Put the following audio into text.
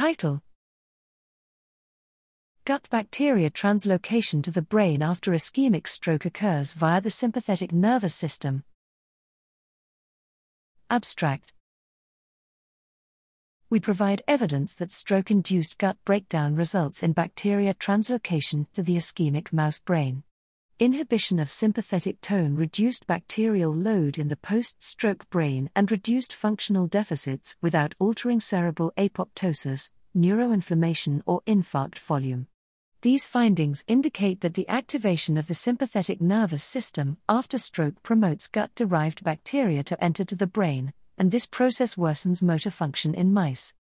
Title Gut bacteria translocation to the brain after ischemic stroke occurs via the sympathetic nervous system. Abstract we provide evidence that stroke induced gut breakdown results in bacteria translocation to the ischemic mouse brain. Inhibition of sympathetic tone reduced bacterial load in the post stroke brain and reduced functional deficits without altering cerebral apoptosis, neuroinflammation, or infarct volume. These findings indicate that the activation of the sympathetic nervous system after stroke promotes gut derived bacteria to enter to the brain, and this process worsens motor function in mice.